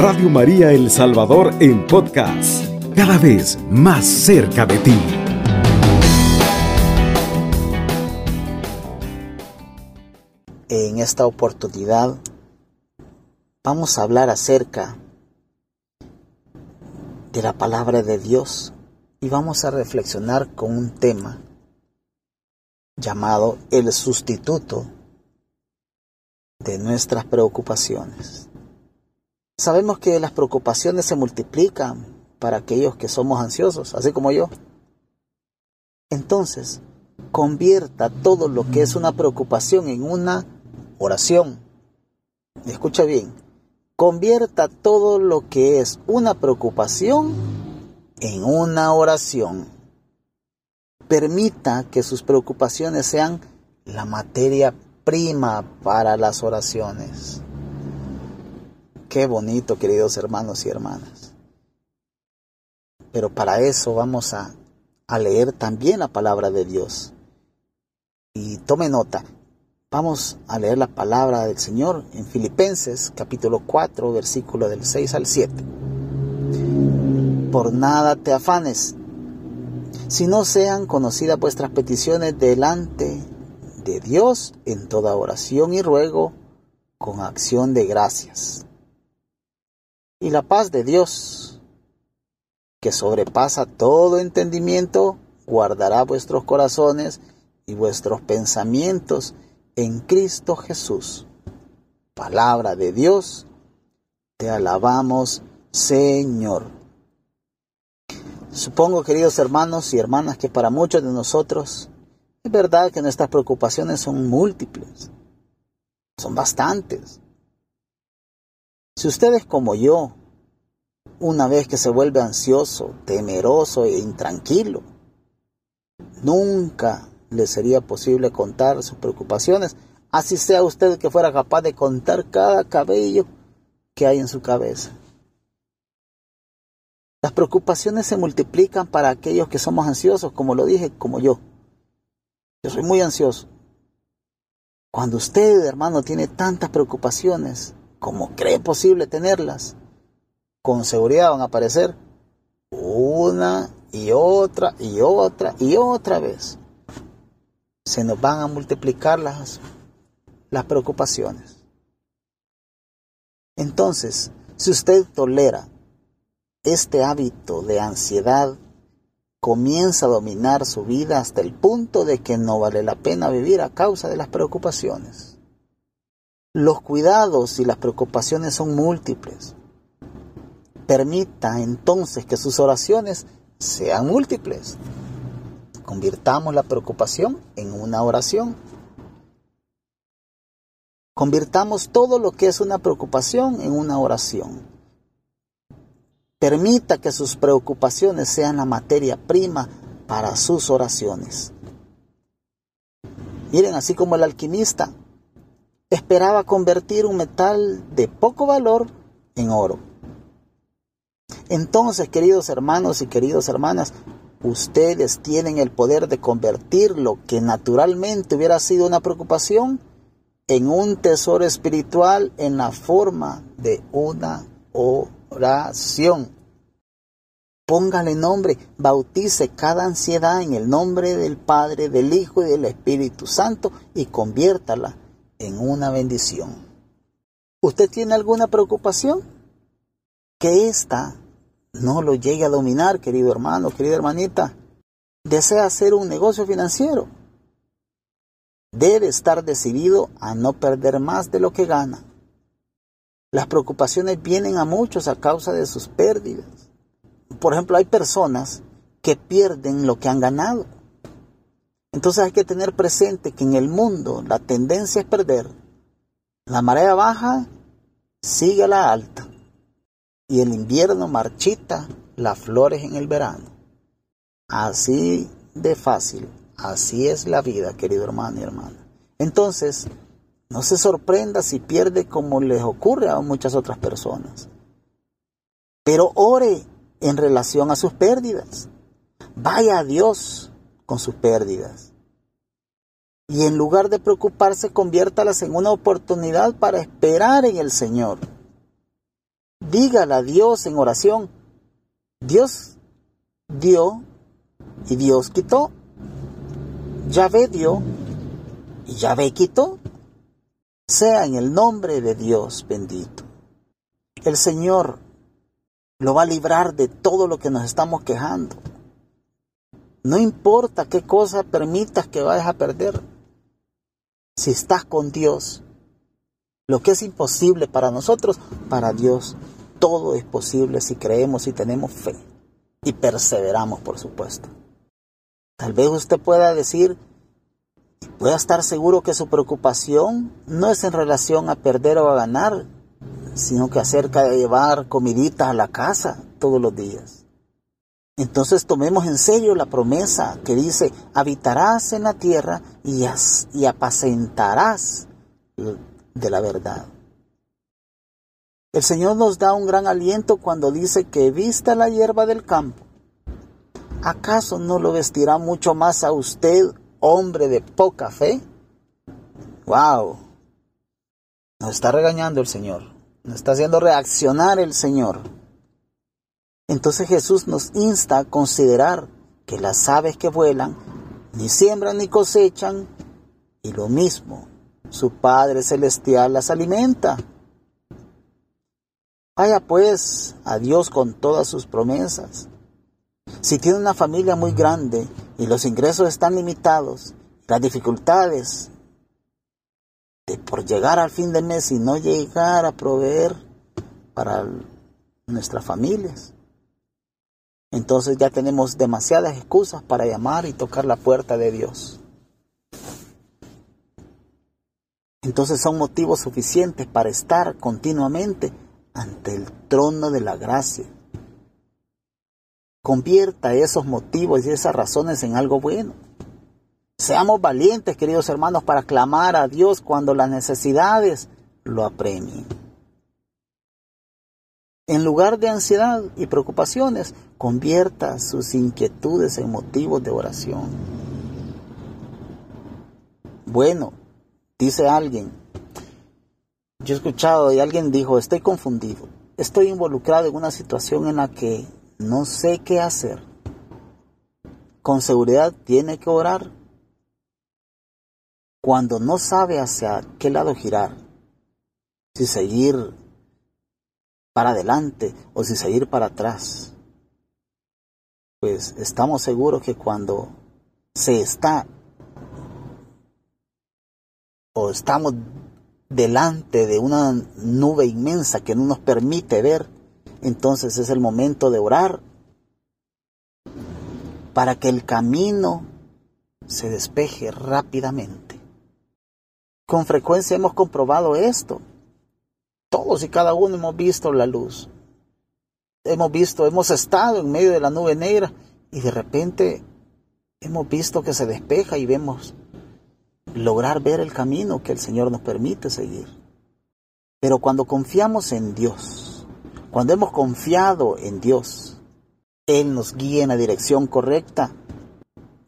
Radio María El Salvador en podcast, cada vez más cerca de ti. En esta oportunidad vamos a hablar acerca de la palabra de Dios y vamos a reflexionar con un tema llamado el sustituto de nuestras preocupaciones. Sabemos que las preocupaciones se multiplican para aquellos que somos ansiosos, así como yo. Entonces, convierta todo lo que es una preocupación en una oración. Escucha bien, convierta todo lo que es una preocupación en una oración. Permita que sus preocupaciones sean la materia prima para las oraciones. Qué bonito, queridos hermanos y hermanas. Pero para eso vamos a, leer también la palabra de Dios. Y tome nota, Vamos a leer la palabra del Señor en Filipenses capítulo 4 versículo del 6 al 7. Por nada te afanes, si no sean conocidas vuestras peticiones delante de Dios en toda oración y ruego con acción de gracias. Y la paz de Dios, que sobrepasa todo entendimiento, guardará vuestros corazones y vuestros pensamientos en Cristo Jesús. Palabra de Dios, te alabamos, Señor. Supongo, queridos hermanos y hermanas, que para muchos de nosotros es verdad que nuestras preocupaciones son múltiples, son bastantes. Si ustedes como yo, una vez que se vuelve ansioso, temeroso e intranquilo, nunca le sería posible contar sus preocupaciones, así sea usted que fuera capaz de contar cada cabello que hay en su cabeza. Las preocupaciones se multiplican para aquellos que somos ansiosos, como lo dije, como yo. Yo soy muy ansioso. Cuando usted, hermano, tiene tantas preocupaciones como cree posible tenerlas, con seguridad van a aparecer una y otra y otra y otra vez se nos van a multiplicar las, las preocupaciones. Entonces, si usted tolera este hábito de ansiedad, comienza a dominar su vida hasta el punto de que no vale la pena vivir a causa de las preocupaciones. Los cuidados y las preocupaciones son múltiples. Permita entonces que sus oraciones sean múltiples. Convirtamos la preocupación en una oración. Convirtamos todo lo que es una preocupación en una oración. Permita que sus preocupaciones sean la materia prima para sus oraciones. Miren, así como el alquimista esperaba convertir un metal de poco valor en oro. Entonces, queridos hermanos y queridas hermanas, ustedes tienen el poder de convertir lo que naturalmente hubiera sido una preocupación en un tesoro espiritual en la forma de una oración. Póngale nombre, bautice cada ansiedad en el nombre del Padre, del Hijo y del Espíritu Santo y conviértala en una bendición. ¿Usted tiene alguna preocupación? Que esta no lo llegue a dominar, querido hermano, querida hermanita. Desea hacer un negocio financiero. Debe estar decidido a no perder más de lo que gana. Las preocupaciones vienen a muchos a causa de sus pérdidas. Por ejemplo, hay personas que pierden lo que han ganado. Entonces hay que tener presente que en el mundo la tendencia es perder. La marea baja sigue a la alta y el invierno marchita las flores en el verano. Así de fácil, así es la vida, querido hermano y hermana. Entonces, no se sorprenda si pierde como les ocurre a muchas otras personas. Pero ore en relación a sus pérdidas. Vaya a Dios con sus pérdidas. Y en lugar de preocuparse, conviértalas en una oportunidad para esperar en el Señor. dígale a Dios en oración. Dios dio y Dios quitó. Yahvé dio y Yahvé quitó. Sea en el nombre de Dios bendito. El Señor lo va a librar de todo lo que nos estamos quejando. No importa qué cosa permitas que vayas a perder. Si estás con Dios, lo que es imposible para nosotros, para Dios, todo es posible si creemos y tenemos fe. Y perseveramos, por supuesto. Tal vez usted pueda decir, pueda estar seguro que su preocupación no es en relación a perder o a ganar, sino que acerca de llevar comiditas a la casa todos los días. Entonces tomemos en serio la promesa que dice, habitarás en la tierra y, apacentarás de la verdad. El Señor nos da un gran aliento cuando dice que vista la hierba del campo. ¿Acaso no lo vestirá mucho más a usted, hombre de poca fe? ¡Wow! Nos está regañando el Señor. Nos está haciendo reaccionar el Señor. Entonces Jesús nos insta a considerar que las aves que vuelan ni siembran ni cosechan y lo mismo, su Padre Celestial las alimenta. Vaya pues a Dios con todas sus promesas. Si tiene una familia muy grande y los ingresos están limitados, las dificultades por llegar al fin de mes y no llegar a proveer para nuestras familias. Entonces ya tenemos demasiadas excusas para llamar y tocar la puerta de Dios. Entonces son motivos suficientes para estar continuamente ante el trono de la gracia. Convierta esos motivos y esas razones en algo bueno. Seamos valientes, queridos hermanos, para clamar a Dios cuando las necesidades lo apremien. En lugar de ansiedad y preocupaciones, convierta sus inquietudes en motivos de oración. Bueno, dice alguien, yo he escuchado y alguien dijo, estoy confundido, estoy involucrado en una situación en la que no sé qué hacer. Con seguridad tiene que orar cuando no sabe hacia qué lado girar, si seguir para adelante o si seguir para atrás, pues estamos seguros que cuando se está o estamos delante de una nube inmensa que no nos permite ver, entonces es el momento de orar para que el camino se despeje rápidamente. Con frecuencia hemos comprobado esto. Todos y cada uno hemos visto la luz. Hemos visto, hemos estado en medio de la nube negra y de repente hemos visto que se despeja y vemos lograr ver el camino que el Señor nos permite seguir. Pero cuando confiamos en Dios, cuando hemos confiado en Dios, Él nos guía en la dirección correcta.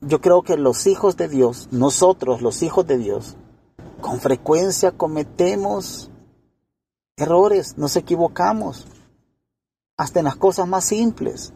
Yo creo que los hijos de Dios, nosotros los hijos de Dios, con frecuencia cometemos errores, nos equivocamos, hasta en las cosas más simples.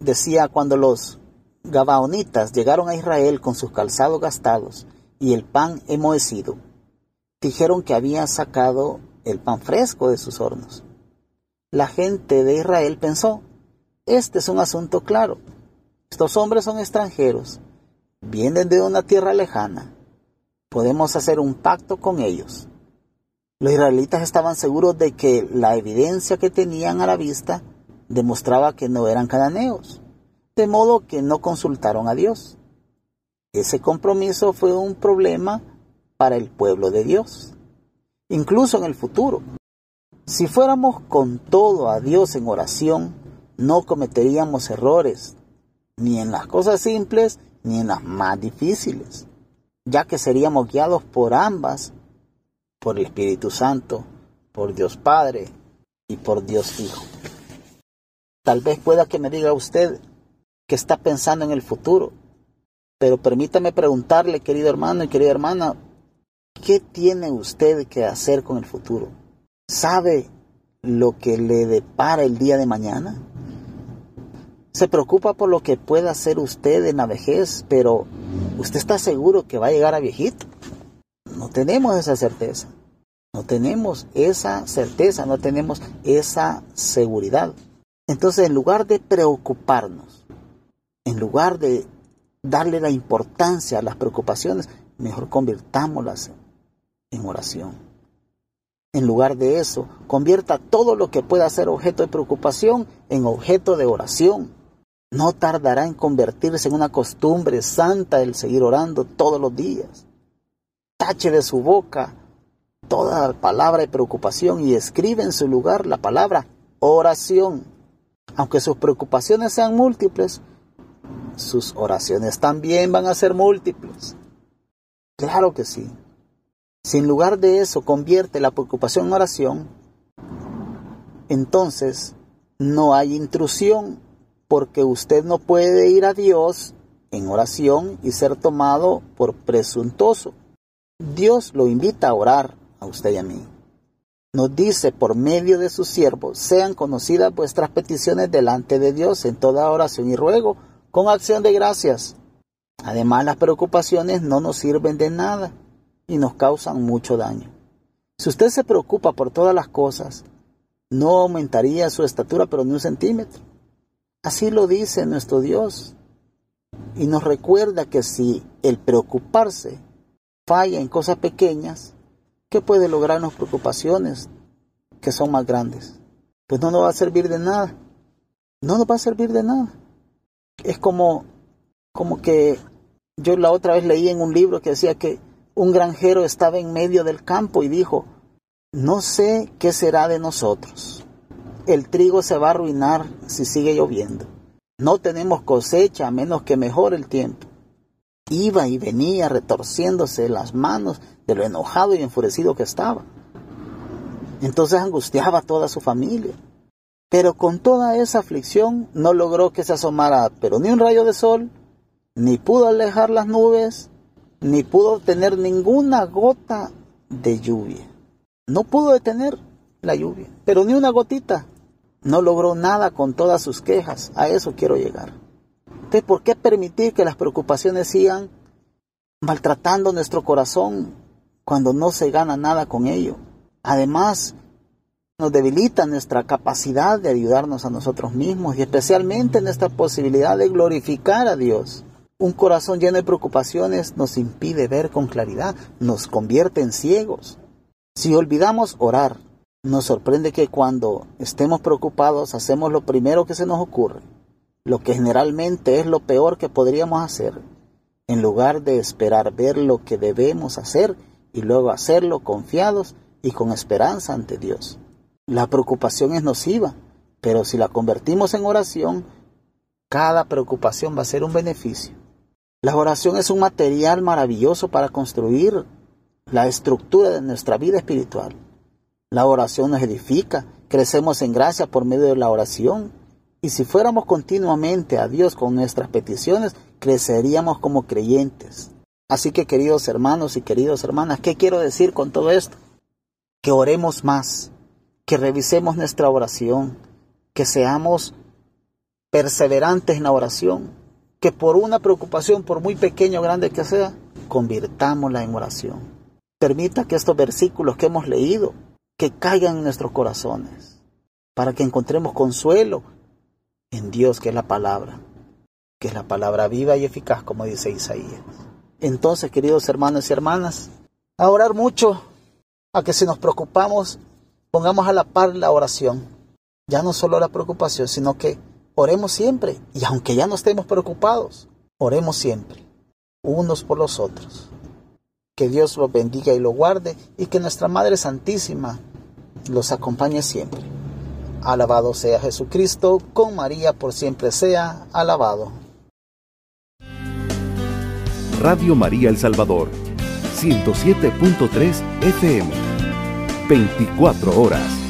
Decía cuando los Gabaonitas llegaron a Israel con sus calzados gastados y el pan enmohecido, dijeron que habían sacado el pan fresco de sus hornos. La gente de Israel pensó, este es un asunto claro. Estos hombres son extranjeros, vienen de una tierra lejana, podemos hacer un pacto con ellos. Los israelitas estaban seguros de que la evidencia que tenían a la vista demostraba que no eran cananeos, de modo que no consultaron a Dios. Ese compromiso fue un problema para el pueblo de Dios, incluso en el futuro. Si fuéramos con todo a Dios en oración, no cometeríamos errores, ni en las cosas simples, ni en las más difíciles ya que seríamos guiados por ambas, por el Espíritu Santo, por Dios Padre y por Dios Hijo. Tal vez pueda que me diga usted que está pensando en el futuro, pero permítame preguntarle, querido hermano y querida hermana, ¿qué tiene usted que hacer con el futuro? ¿Sabe lo que le depara el día de mañana? Se preocupa por lo que pueda hacer usted en la vejez, pero ¿usted está seguro que va a llegar a viejito? No tenemos esa certeza. No tenemos esa certeza, no tenemos esa seguridad. Entonces, en lugar de preocuparnos, en lugar de darle la importancia a las preocupaciones, mejor convirtámoslas en oración. En lugar de eso, convierta todo lo que pueda ser objeto de preocupación en objeto de oración. No tardará en convertirse en una costumbre santa el seguir orando todos los días. Tache de su boca toda palabra de preocupación y escribe en su lugar la palabra oración. Aunque sus preocupaciones sean múltiples, sus oraciones también van a ser múltiples. Claro que sí. Si en lugar de eso convierte la preocupación en oración, entonces no hay intrusión, porque usted no puede ir a Dios en oración y ser tomado por presuntuoso. Dios lo invita a orar, usted y a mí. Nos dice por medio de sus siervos, sean conocidas vuestras peticiones delante de Dios en toda oración y ruego, con acción de gracias. Además, las preocupaciones no nos sirven de nada y nos causan mucho daño. Si usted se preocupa por todas las cosas, no aumentaría su estatura pero ni un centímetro. Así lo dice nuestro Dios. Y nos recuerda que si el preocuparse falla en cosas pequeñas, ¿Qué puede lograrnos preocupaciones que son más grandes? Pues no nos va a servir de nada. No nos va a servir de nada. Es como, como que yo la otra vez leí en un libro que decía que un granjero estaba en medio del campo y dijo, no sé qué será de nosotros. El trigo se va a arruinar si sigue lloviendo. No tenemos cosecha a menos que mejore el tiempo. Iba y venía retorciéndose las manos de lo enojado y enfurecido que estaba. Entonces angustiaba a toda su familia. Pero con toda esa aflicción no logró que se asomara, pero ni un rayo de sol, ni pudo alejar las nubes, ni pudo obtener ninguna gota de lluvia. No pudo detener la lluvia, pero ni una gotita. No logró nada con todas sus quejas. A eso quiero llegar. ¿Por qué permitir que las preocupaciones sigan maltratando nuestro corazón cuando no se gana nada con ello? Además, nos debilita nuestra capacidad de ayudarnos a nosotros mismos y especialmente nuestra posibilidad de glorificar a Dios. Un corazón lleno de preocupaciones nos impide ver con claridad, nos convierte en ciegos. Si olvidamos orar, nos sorprende que cuando estemos preocupados hacemos lo primero que se nos ocurre, lo que generalmente es lo peor que podríamos hacer, en lugar de esperar ver lo que debemos hacer y luego hacerlo confiados y con esperanza ante Dios. La preocupación es nociva, pero si la convertimos en oración, cada preocupación va a ser un beneficio. La oración es un material maravilloso para construir la estructura de nuestra vida espiritual. La oración nos edifica, crecemos en gracia por medio de la oración y si fuéramos continuamente a Dios con nuestras peticiones, creceríamos como creyentes. Así que queridos hermanos y queridas hermanas, ¿qué quiero decir con todo esto? Que oremos más, que revisemos nuestra oración, que seamos perseverantes en la oración, que por una preocupación, por muy pequeña o grande que sea, convirtámosla en oración. Permita que estos versículos que hemos leído, que caigan en nuestros corazones, para que encontremos consuelo en Dios, que es la palabra, que es la palabra viva y eficaz, como dice Isaías. Entonces, queridos hermanos y hermanas, a orar mucho, a que si nos preocupamos, pongamos a la par la oración. Ya no solo la preocupación, sino que oremos siempre. Y aunque ya no estemos preocupados, oremos siempre, unos por los otros. Que Dios los bendiga y los guarde y que nuestra Madre Santísima los acompañe siempre. Alabado sea Jesucristo, con María por siempre sea alabado. Radio María El Salvador, 107.3 FM, 24 horas.